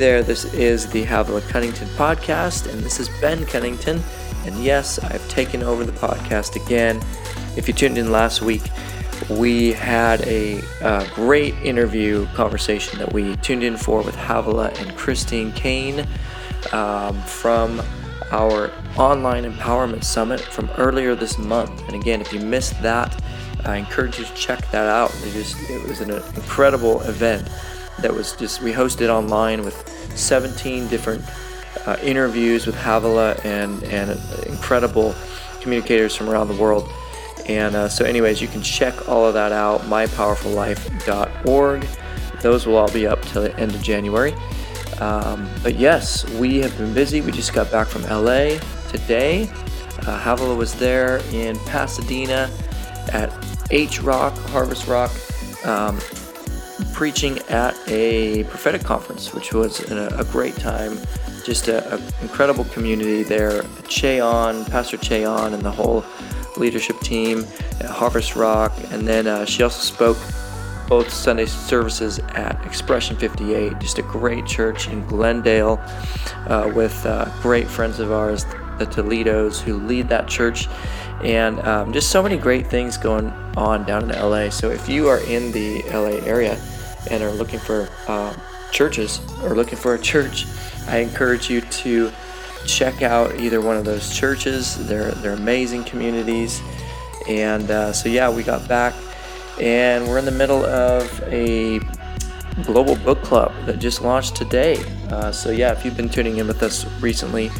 there, this is the Havilah Cunnington podcast, and this is Ben Cunnington. And yes, I've taken over the podcast again. If you tuned in last week, we had a, great interview conversation that we tuned in for with Havilah and Christine Caine um, from our online empowerment summit from earlier this month. And again, if you missed that, I encourage you to check that out. It, just, it was an incredible event that was just we hosted online with 17 different uh, interviews with Havilah and and incredible communicators from around the world. And uh, so, anyways, you can check all of that out. mypowerfullife.org. Those will all be up till the end of January. Um, but yes, we have been busy. We just got back from LA today. Uh, Havilah was there in Pasadena at H Rock, Harvest Rock. Um, preaching at a prophetic conference, which was a, a great time. Just an incredible community there. Ché Ahn, Pastor Ché Ahn, and the whole leadership team at Harvest Rock. And then uh, she also spoke both Sunday services at Expression 58, just a great church in Glendale uh, with uh, great friends of ours, the Toledos, who lead that church. And um, just so many great things going on down in LA. So if you are in the LA area, and are looking for uh, churches or looking for a church, I encourage you to check out either one of those churches. They're they're amazing communities, and uh, so yeah, we got back, and we're in the middle of a global book club that just launched today. Uh, so yeah, if you've been tuning in with us recently,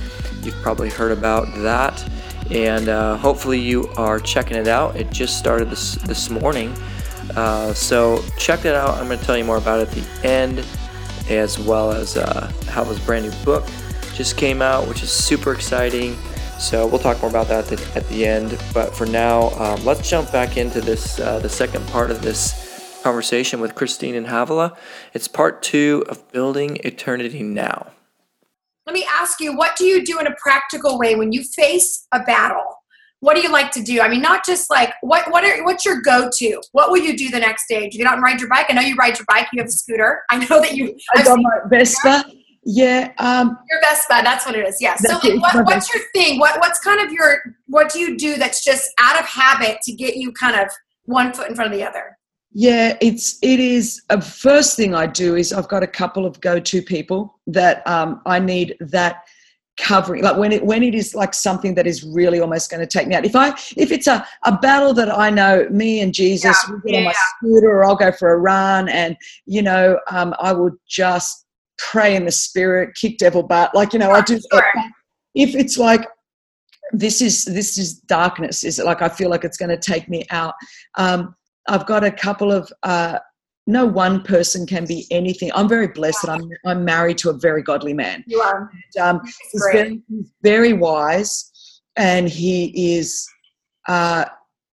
you've probably heard about that, and uh, hopefully you are checking it out. It just started this this morning. Uh, so check that out. I'm going to tell you more about it at the end, as well as uh, Havilah's brand new book just came out, which is super exciting. So we'll talk more about that at the end. But for now, um, let's jump back into this uh, the second part of this conversation with Christine and Havilah. It's part two of building eternity now. Let me ask you, what do you do in a practical way when you face a battle? What do you like to do? I mean, not just like what what are what's your go to? What will you do the next day? Do you get out and ride your bike? I know you ride your bike. You have a scooter. I know that you. I've got my Vespa. Yeah. Um, your Vespa. That's what it is. Yeah. So, like, what, what's your thing? What what's kind of your what do you do that's just out of habit to get you kind of one foot in front of the other? Yeah, it's it is. A uh, first thing I do is I've got a couple of go to people that um, I need that covering like when it when it is like something that is really almost going to take me out. If i if it's a, a battle that i know me and jesus yeah, we get yeah. on my scooter or i'll go for a run and you know um, i will just pray in the spirit kick devil butt like you know i do sure. if it's like this is this is darkness is it? Like i feel like it's going to take me out. Um, i've got a couple of uh, no one person can be anything. I'm very blessed that I'm, I'm married to a very godly man. You are. And, um, he's, very, he's, very, wise and he is, uh,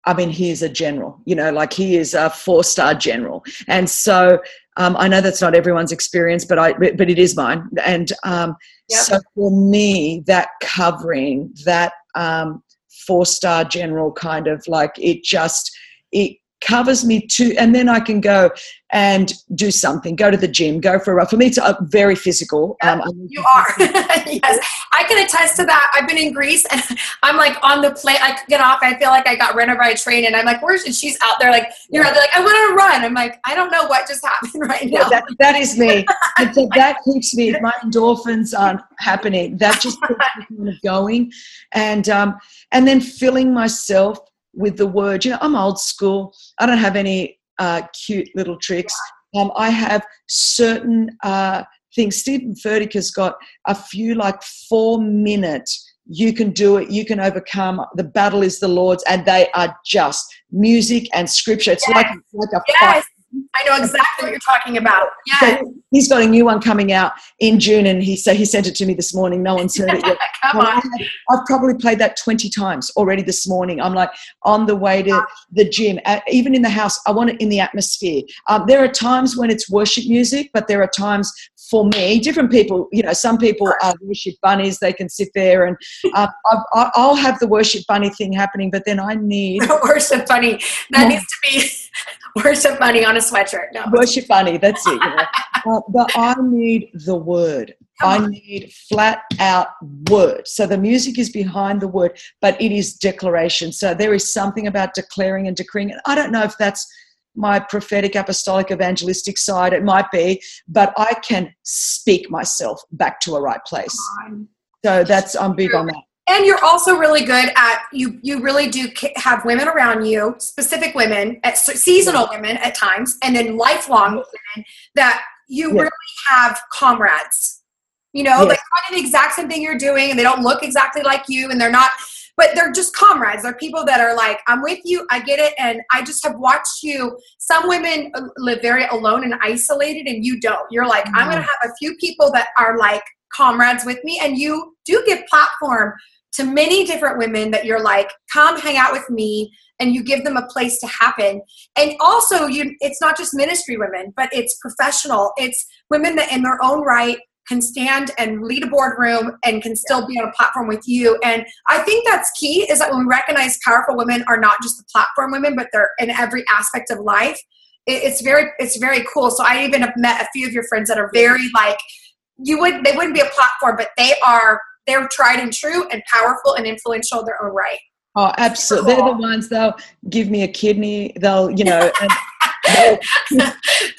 I mean, he is a general, you know, like he is a four star general. And so um, I know that's not everyone's experience, but I, but it is mine. And um, yep. so for me, that covering, that um, four star general kind of like it just, it, covers me too and then i can go and do something go to the gym go for a run. For me it's uh, very physical. Um, you are. Yes. I can attest to that. I've been in greece and i'm like on the plane. I get off i feel like i got ran over by a train and i'm like where's and she's out there like you're yeah. out there like i want to run. I'm like i don't know what just happened right now. yeah, that, that is me. And so that keeps me my endorphins aren't happening. That just keeps me going. And um and then filling myself with the word. You know, I'm old school. I don't have any uh, cute little tricks. Um, I have certain uh, things. Steven Furtick has got a few like four minute. You can do it. You can overcome. The battle is the Lord's, and they are just music and scripture. It's yes. like like a yes. fight. I know exactly what you're talking about. Yeah. So he's got a new one coming out in June, and he so he sent it to me this morning. No one's heard it yet. Come Well, I on. have- I've probably played that 20 times already this morning. I'm like on the way to the gym, uh, even in the house. I want it in the atmosphere. Um, there are times when it's worship music, but there are times for me, different people, you know, some people are worship bunnies. They can sit there and uh, I've, I- I'll have the worship bunny thing happening, but then I need worship bunny. That needs to be worship bunny on a sweatshirt. No. worship bunny. That's it. You know? uh, but I need the word. I need flat out word. So the music is behind the word, but it is declaration. So there is something about declaring and decreeing. And I don't know if that's my prophetic, apostolic, evangelistic side. It might be, but I can speak myself back to a right place. So that's I'm big on that. And you're also really good at you. You really do have women around you, specific women, at se- seasonal women at times, and then lifelong women that you really have comrades. You know, Yes. like doing the exact same thing you're doing, and they don't look exactly like you, and they're not, but they're just comrades. They're people that are like, I'm with you, I get it, and I just have watched you. Some women uh, live very alone and isolated, and you don't. You're like, I'm going to have a few people that are like comrades with me, and you do give platform to many different women that you're like, come hang out with me, and you give them a place to happen. And also, you it's not just ministry women, but it's professional. It's women that in their own right can stand and lead a boardroom and can still be on a platform with you. And I think that's key is that when we recognize powerful women are not just the platform women, but they're in every aspect of life. It's very, it's very cool. So I even have met a few of your friends that are very like, you would, they wouldn't be a platform, but they are, they're tried and true and powerful and influential in their own right. Oh, absolutely. They're the ones they'll give me a kidney. They'll, you know, and they'll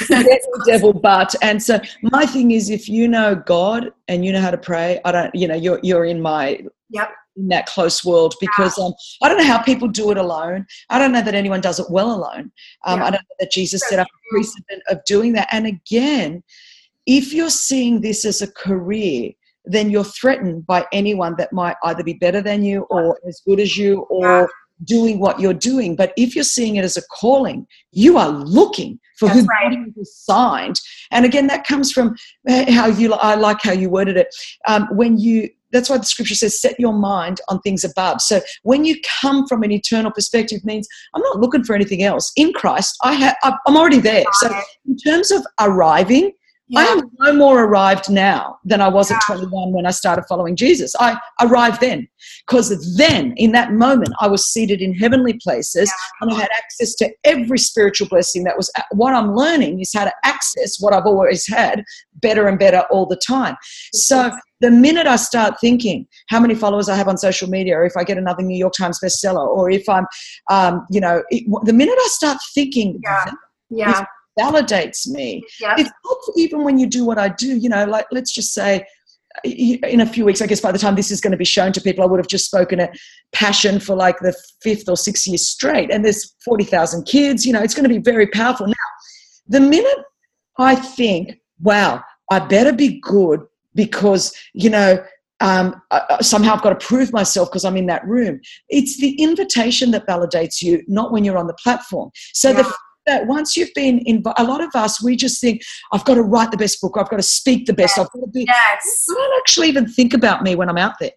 devil, devil but. And so my thing is, if you know God and you know how to pray, I don't, you know, you're you're in my Yep. in that close world because um, I don't know how people do it alone. I don't know that anyone does it well alone. Um, Yeah. I don't know that Jesus set up a precedent of doing that. And again, if you're seeing this as a career, then you're threatened by anyone that might either be better than you or as good as you or doing what you're doing. But if you're seeing it as a calling, you are looking for who That's right. God has assigned. And again, that comes from uh, how you. I like how you worded it. Um, when you that's why the scripture says set your mind on things above so when you come from an eternal perspective means i'm not looking for anything else in christ i have i'm already there so in terms of arriving I am no more arrived now than I was at 21 when I started following Jesus. I arrived then because then, in that moment, I was seated in heavenly places and I had access to every spiritual blessing that was what I'm learning is how to access what I've always had better and better all the time. So the minute I start thinking how many followers I have on social media, or if I get another New York Times bestseller, or if I'm, um, you know, it, the minute I start thinking Yeah. Validates me, Yep. it's not even when you do what I do, you know, like let's just say in a few weeks, I guess by the time this is going to be shown to people, I would have just spoken at Passion for like the fifth or sixth year straight. And there's 40,000 kids, you know, it's going to be very powerful. Now, the minute I think, wow, I better be good because, you know, um, I- somehow I've got to prove myself because I'm in that room. It's the invitation that validates you, not when you're on the platform. So the Yeah. That once you've been in a lot of us we just think i've got to write the best book i've got to speak the best i've got to be Yes. i don't actually even think about me when i'm out there.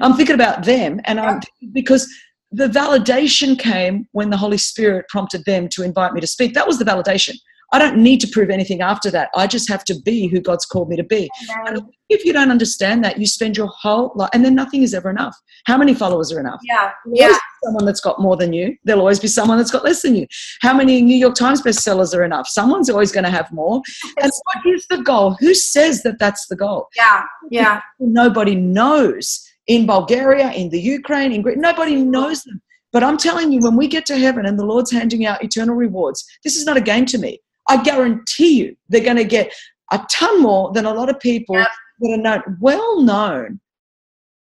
I'm thinking about them and i'm because the validation came when the holy spirit prompted them to invite me to speak. That was the validation i don't need to prove anything after that i just have to be who god's called me to be and if you don't understand that you spend your whole life and then nothing is ever enough how many followers are enough Yeah. Yeah. someone that's got more than you. There'll always be someone that's got less than you. How many New York Times bestsellers are enough? Someone's always going to have more. And what is the goal? Who says that that's the goal? Yeah. Yeah. Nobody knows. In Bulgaria, in the Ukraine, in Greece, nobody knows them. But I'm telling you, when we get to heaven and the Lord's handing out eternal rewards, this is not a game to me. I guarantee you they're going to get a ton more than a lot of people Yep. that are known. Well known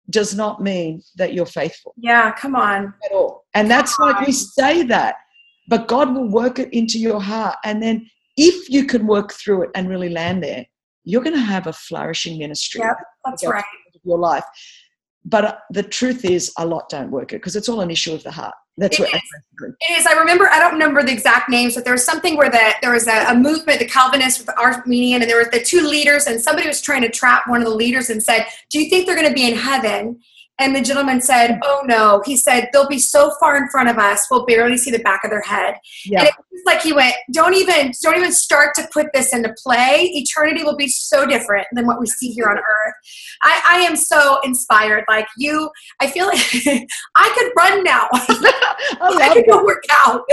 does not mean that you're faithful Yeah. Come on. at all. And that's like we say that, but God will work it into your heart. And then if you can work through it and really land there, you're going to have a flourishing ministry Yep. That's right. your life. but uh, the truth is, a lot don't work it because it's all an issue of the heart. That's It what. is. It is. I remember. I don't remember the exact names, but there was something where the there was a, a movement, the Calvinists with the Arminian, and there were the two leaders, and somebody was trying to trap one of the leaders and said, "Do you think they're going to be in heaven?" And the gentleman said, "Oh no." He said, "They'll be so far in front of us, we'll barely see the back of their head." Yeah. And it was like he went, "Don't even, don't even start to put this into play. Eternity will be so different than what we see here on earth." I, I am so inspired. Like you, I feel like I could run now. I could go work out.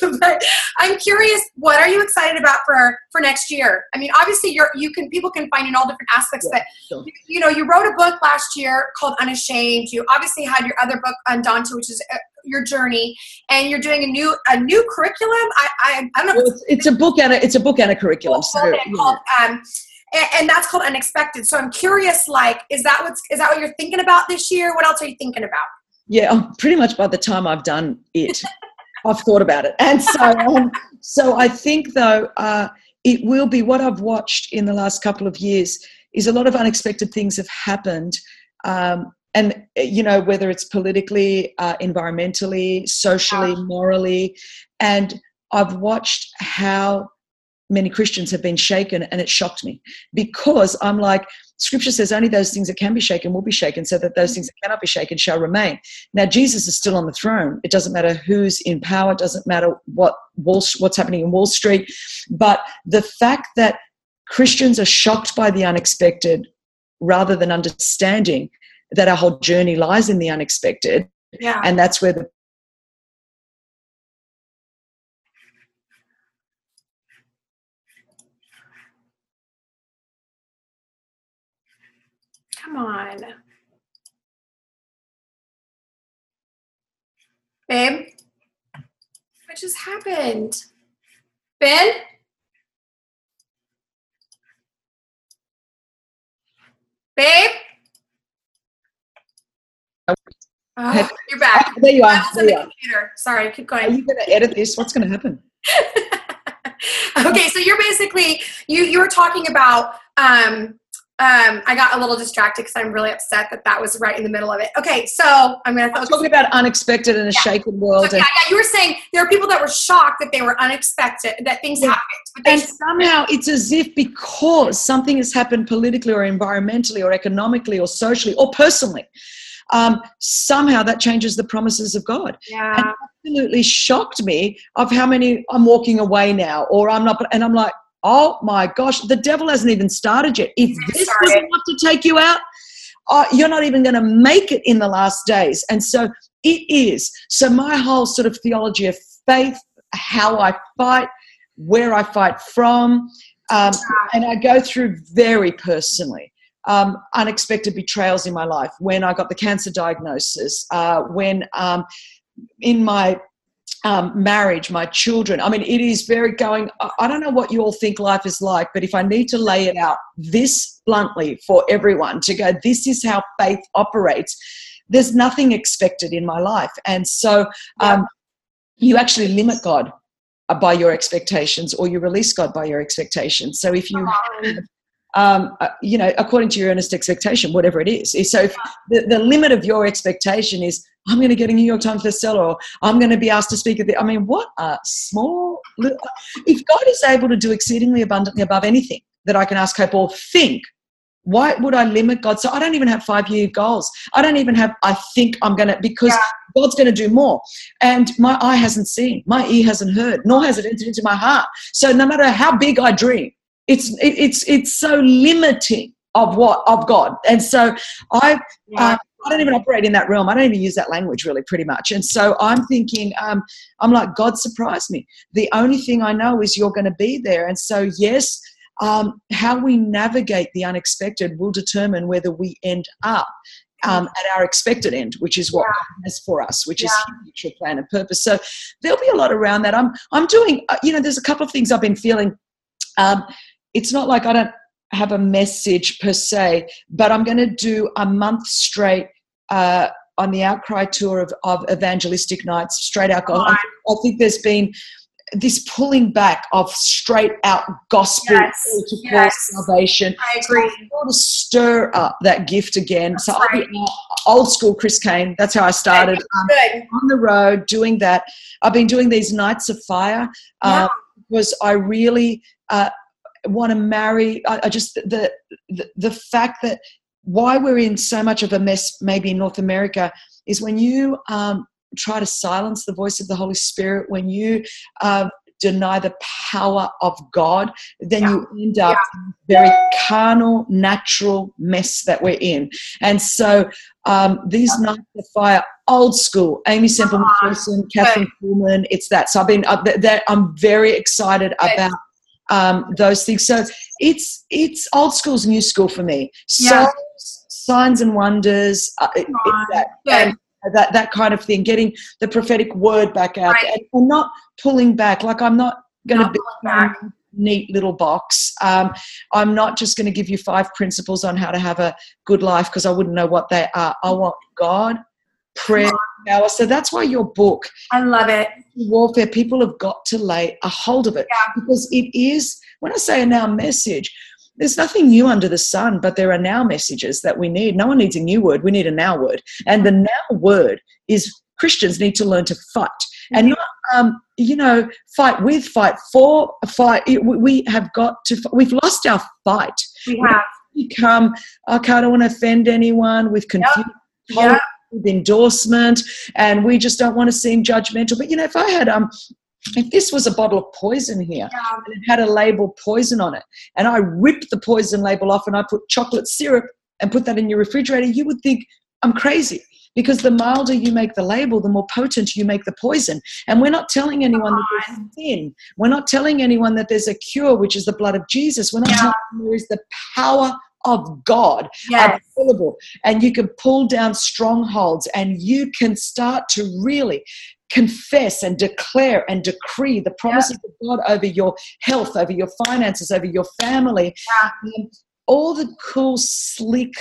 but I'm curious, what are you excited about for for next year? I mean, obviously, you're you can people can find you in all different aspects, Yeah, but sure. you, you know, you wrote a book last year called Unashamed. You obviously had your other book Undaunted, which is your journey, and you're doing a new a new curriculum. I I, I don't know. Well, it's, it's a book and a, it's a book and a curriculum. So called, yeah. um, and, and that's called Unexpected. So I'm curious, like, is that what's is that what you're thinking about this year? What else are you thinking about? Yeah, um, pretty much by the time I've done it, I've thought about it, and so um, so I think though uh, it will be what I've watched in the last couple of years is a lot of unexpected things have happened, um, and uh, you know whether it's politically, uh, environmentally, socially, morally, and I've watched how many Christians have been shaken, and it shocked me because I'm like. Scripture says only those things that can be shaken will be shaken, so that those things that cannot be shaken shall remain. Now, Jesus is still on the throne. It doesn't matter who's in power. It doesn't matter what Wall, what's happening in Wall Street. But the fact that Christians are shocked by the unexpected rather than understanding that our whole journey lies in the unexpected, Yeah. and that's where the Come on. Babe? What just happened? Ben? Babe? Oh, you're back. there you are. I was you the computer. Sorry, keep going. Are going. you going to edit this? What's going to happen? okay, so you're basically you you were talking about um um I got a little distracted because I'm really upset that that was right in the middle of it. Okay, so I'm gonna I'm focus. talking about unexpected in a shaken world. So, yeah, yeah, you were saying there are people that were shocked that they were unexpected, that things Yeah. happened. But And somehow it's as if because something has happened politically or environmentally or economically or socially or personally, um, somehow that changes the promises of God. yeah, Absolutely shocked me of how many I'm walking away now or I'm not, and I'm like, oh my gosh, the devil hasn't even started yet. If this started. was enough to take you out, uh, you're not even going to make it in the last days. And so it is. So my whole sort of theology of faith, how I fight, where I fight from, um, and I go through very personally. Um, unexpected betrayals in my life when I got the cancer diagnosis, uh, when um, in my um, marriage, my children. I mean, it is very going. I- don't know what you all think life is like, but if I need to lay it out this bluntly for everyone to go, this is how faith operates. There's nothing expected in my life, and so um, you actually limit God by your expectations, or you release God by your expectations. So if you. Um, uh, you know, according to your earnest expectation, whatever it is. So if the, the limit of your expectation is, I'm going to get a New York Times bestseller, or I'm going to be asked to speak at the, I mean, what a small, little, if God is able to do exceedingly abundantly above anything that I can ask, hope, or think, why would I limit God? So I don't even have five year goals. I don't even have, I think I'm going to, because Yeah. God's going to do more. And my eye hasn't seen, my ear hasn't heard, nor has it entered into my heart. So no matter how big I dream, it's it, it's it's so limiting of what of God. And so I Yeah. uh, I don't even operate in that realm. I don't even use that language really, pretty much. And so I'm thinking, um, I'm like, God surprised me. The only thing I know is you're going to be there. And so yes, um, how we navigate the unexpected will determine whether we end up um, at our expected end, which is what Yeah. God has for us, which is Yeah. His future plan and purpose. So there'll be a lot around that. I'm I'm doing. Uh, you know, there's a couple of things I've been feeling. Um, it's not like I don't have a message per se, but I'm going to do a month straight uh, on the Outcry tour of, of evangelistic nights, straight out. I, I think there's been this pulling back of straight out gospel Yes, to yes. salvation. I So agree. I want to stir up that gift again. That's so I'll be old school Chris Caine. That's how I started. Um, on the road doing that. I've been doing these nights of fire Yeah. uh, because I really uh, want to marry. I, I just the, the the fact that why we're in so much of a mess, maybe in North America, is when you um, try to silence the voice of the Holy Spirit, when you uh, deny the power of God, then Yeah. you end up in a very carnal, natural mess that we're in. And so um, these nights of fire, old school, Aimee Semple Ah, McPherson, Kathryn Kuhlman, it's that. So I've been, uh, th- that I'm very excited about um, those things. So it's it's old school's new school for me. Yeah. Signs and wonders, uh, it- Come it's on. that. Good. And that that kind of thing, getting the prophetic word back out, Right. and not pulling back. Like I'm not going to be back. neat little box. Um, I'm not just going to give you five principles on how to have a good life because I wouldn't know what they are. I want God, prayer, power. So that's why your book, I love it. Warfare, people have got to lay a hold of it Yeah. because it is. When I say a now message. There's nothing new under the sun, but there are now messages that we need. No one needs a new word. We need a now word. And the now word is Christians need to learn to fight and not, um, you know, fight with, fight for, fight. we- We have got to, we've lost our fight. We have. Become, okay, I don't want to offend anyone with confusion. Yeah. With endorsement, and we just don't want to seem judgmental. But you know, if I had um, if this was a bottle of poison here, Yeah. and it had a label poison on it, and I ripped the poison label off and I put chocolate syrup and put that in your refrigerator, you would think I'm crazy. Because the milder you make the label, the more potent you make the poison. And we're not telling anyone that there's sin. We're not telling anyone that there's a cure, which is the blood of Jesus. We're not Yeah. telling there is the power of God Yes. available. And you can pull down strongholds and you can start to really confess and declare and decree the promises of God over your health, over your finances, over your family. Um, all the cool, slick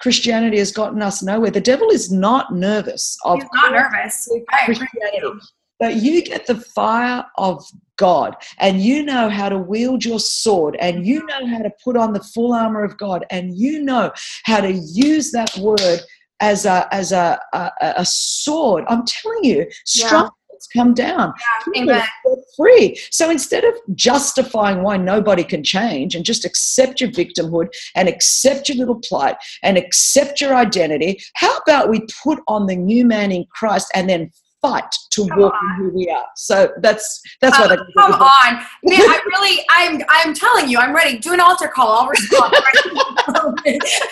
Christianity has gotten us nowhere. The devil is not nervous of He's not nervous. Christianity. But you get the fire of God and you know how to wield your sword and you know how to put on the full armor of God and you know how to use that word as a as a a, a sword. I'm telling you, strongholds come down. Yeah. People Amen. are free. So instead of justifying why nobody can change and just accept your victimhood and accept your little plight and accept your identity, how about we put on the new man in Christ and then fight to Come walk on. in who we are? So that's that's what I Um, come on, man! I really, I'm, I'm telling you, I'm ready. Do an altar call. I'll respond. I'm,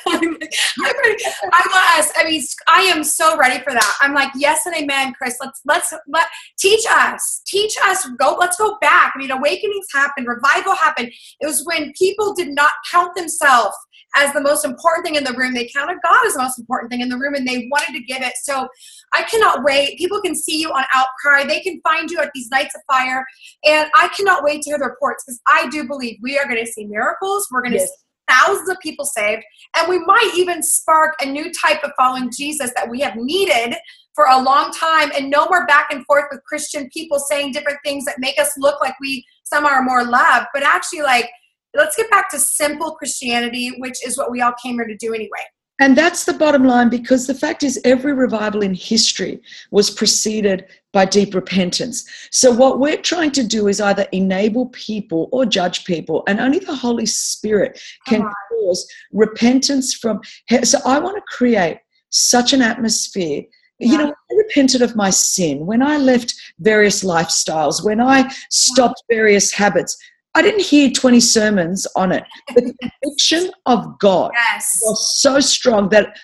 I'm ready. I want us. I mean, I am so ready for that. I'm like, yes and amen, Chris. Let's let's let teach us, teach us. Go. Let's go back. I mean, awakenings happened, revival happened. It was when people did not count themselves as the most important thing in the room. They counted God as the most important thing in the room, and they wanted to give it. So I cannot wait. People can see you on Outcry. They can find you at these nights of fire. And I cannot wait to hear the reports because I do believe we are going to see miracles. We're going to Yes. see thousands of people saved. And we might even spark a new type of following Jesus that we have needed for a long time and no more back and forth with Christian people saying different things that make us look like we some are more loved, but actually like let's get back to simple Christianity, which is what we all came here to do anyway. And that's the bottom line because the fact is, every revival in history was preceded by deep repentance. So, what we're trying to do is either enable people or judge people, and only the Holy Spirit can on. cause repentance from. So, I want to create such an atmosphere. You know, I repented of my sin when I left various lifestyles, when I stopped various habits. I didn't hear 20 sermons on it. but The conviction of God Yes. was so strong that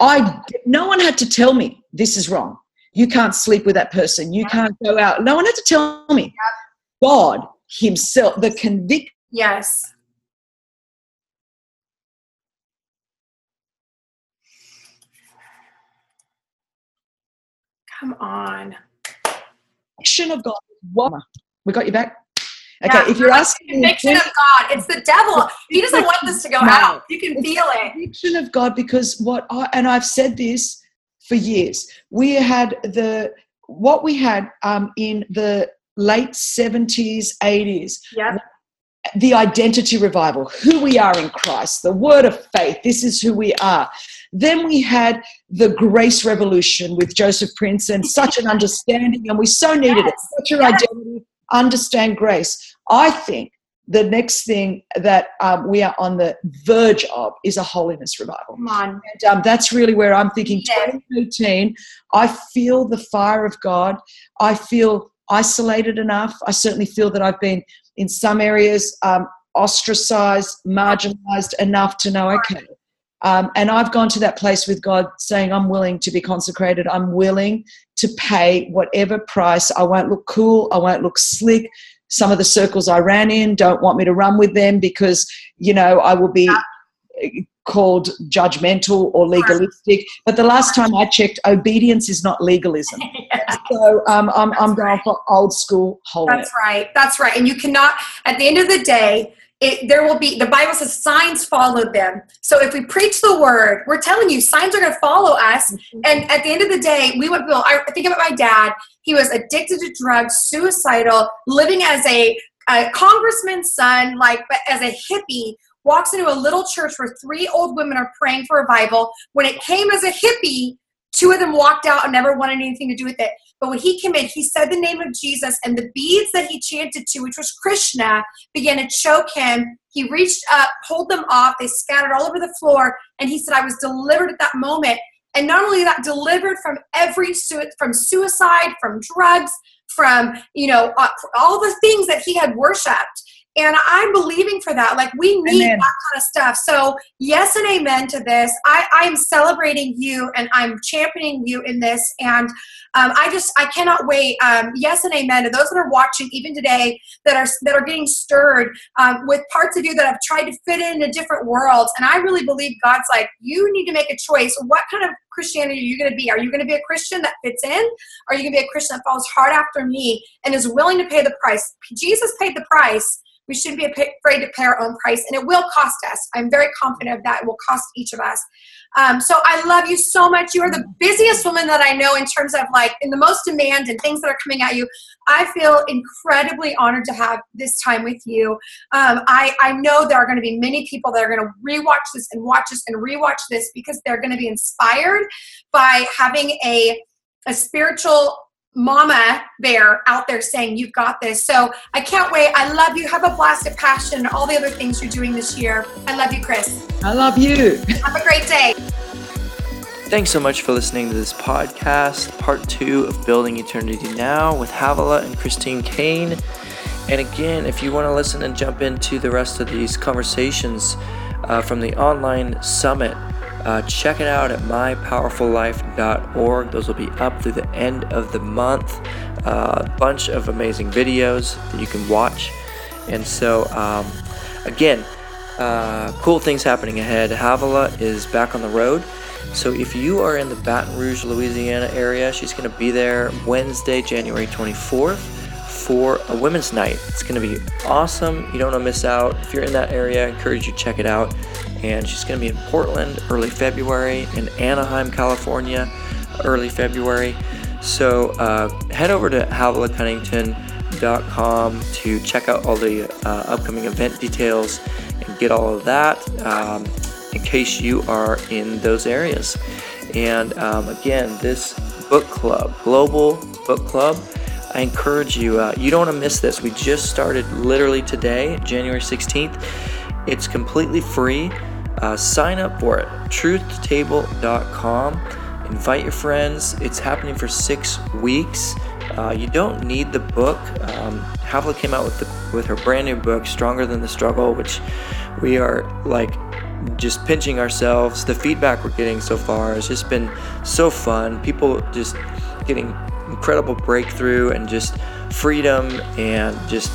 I no one had to tell me this is wrong. You can't sleep with that person. You can't go out. No one had to tell me. God Himself, the conviction. Yes. Come on. of God. What? We got you back. Okay, Yeah. if you're asking me, Conviction of God. It's the devil. He doesn't want this to go No. out. You can It's feel the it. conviction of God because what I and I've said this for years. We had the what we had um, in the late 70s, 80s. Yep. The identity revival, who we are in Christ, the word of faith, this is who we are. Then we had the grace revolution with Joseph Prince and such an understanding, and we so needed Yes. it. Such your Yes. identity, understand grace. I think the next thing that um, we are on the verge of is a holiness revival. Come on. And um, that's really where I'm thinking Yes. 2018, I feel the fire of God. I feel isolated enough. I certainly feel that I've been in some areas um, ostracized, marginalized enough to know, okay. Um, and I've gone to that place with God saying, I'm willing to be consecrated. I'm willing to pay whatever price. I won't look cool. I won't look slick. Some of the circles I ran in don't want me to run with them because, you know, I will be called judgmental or legalistic. But the last time I checked, obedience is not legalism. So um, I'm, I'm going for old school holiness. That's right. That's right. And you cannot, at the end of the day, it, there will be, the Bible says signs follow them. So if we preach the word, we're telling you signs are going to follow us. Mm-hmm. And at the end of the day, we would feel, I think about my dad. He was addicted to drugs, suicidal, living as a, a congressman's son, like but as a hippie, walks into a little church where three old women are praying for a revival. When it came as a hippie, two of them walked out and never wanted anything to do with it. But when he came in, he said the name of Jesus, and the beads that he chanted to, which was Krishna, began to choke him. He reached up, pulled them off, they scattered all over the floor, and he said, I was delivered at that moment. And not only that, delivered from every from suicide, from drugs, from you know uh, all the things that he had worshipped. And I'm believing for that. Like we need Amen. that kind of stuff. So yes and amen to this. I, I'm celebrating you and I'm championing you in this. And um, I just I cannot wait. Um, yes and amen to those that are watching even today that are that are getting stirred um, with parts of you that have tried to fit into different worlds. And I really believe God's like you need to make a choice. What kind of Christianity are you going to be? Are you going to be a Christian that fits in? Or are you going to be a Christian that follows hard after me and is willing to pay the price? Jesus paid the price. We shouldn't be afraid to pay our own price, and it will cost us. I'm very confident of that. It will cost each of us. Um, so I love you so much. You are the busiest woman that I know in terms of like in the most demand and things that are coming at you. I feel incredibly honored to have this time with you. Um, I, I know there are going to be many people that are going to rewatch this and watch this and rewatch this because they're going to be inspired by having a a spiritual mama bear out there saying you've got this. So i can't wait. I love you. Have a blast of passion and all the other things you're doing this year. I love you chris. I love you. have a great day. Thanks so much for listening to this podcast, part two of Building Eternity Now with havilah and Christine Caine. And again, if you want to listen and jump into the rest of these conversations uh, from the online summit, uh, check it out at mypowerfullife.org. Those will be up through the end of the month. Uh, a bunch of amazing videos that you can watch. And so, um, again, uh, cool things happening ahead. Havilah is back on the road. So if you are in the Baton Rouge, Louisiana area, she's going to be there Wednesday, January 24th for a women's night. It's going to be awesome. You don't want to miss out. If you're in that area, I encourage you to check it out. And she's going to be in Portland early February, in Anaheim, California, early February. So uh, head over to havilahcunnington.com to check out all the uh, upcoming event details and get all of that um, in case you are in those areas. And um, again, this book club, Global Book Club, I encourage you, uh, you don't want to miss this. We just started literally today, January 16th. It's completely free. Uh, sign up for it, truthtable.com. Invite your friends. It's happening for six weeks. Uh, you don't need the book. Um, Havilah came out with the, with her brand new book, Stronger Than the Struggle, which we are like just pinching ourselves. The feedback we're getting so far has just been so fun. People just getting incredible breakthrough and just freedom and just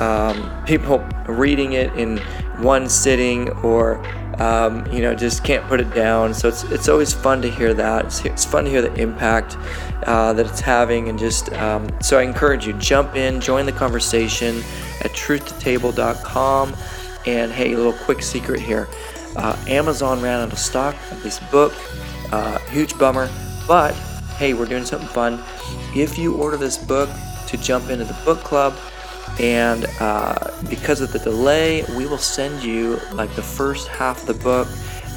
um, people reading it in one sitting or um, you know just can't put it down. So it's, it's always fun to hear that. It's, it's fun to hear the impact uh, that it's having and just um, so i encourage you jump in join the conversation at truthtotable.com and hey a little quick secret here uh, amazon ran out of stock of this book uh, huge bummer. But hey we're doing something fun. If you order this book to jump into the book club. And uh, because of the delay, we will send you like the first half of the book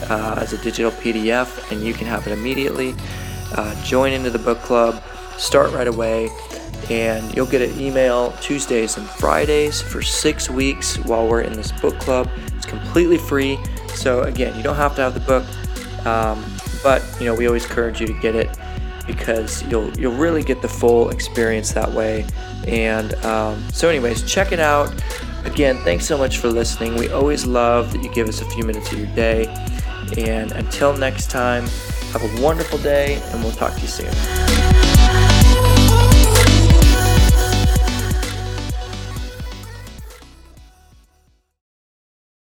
uh, as a digital PDF, and you can have it immediately. Uh, join into the book club, start right away, and you'll get an email Tuesdays and Fridays for six weeks while we're in this book club. It's completely free. So again, you don't have to have the book, um, but you know we always encourage you to get it because you'll you'll really get the full experience that way. And um, so, anyways, check it out. Again, thanks so much for listening. We always love that you give us a few minutes of your day. And until next time, have a wonderful day, and we'll talk to you soon.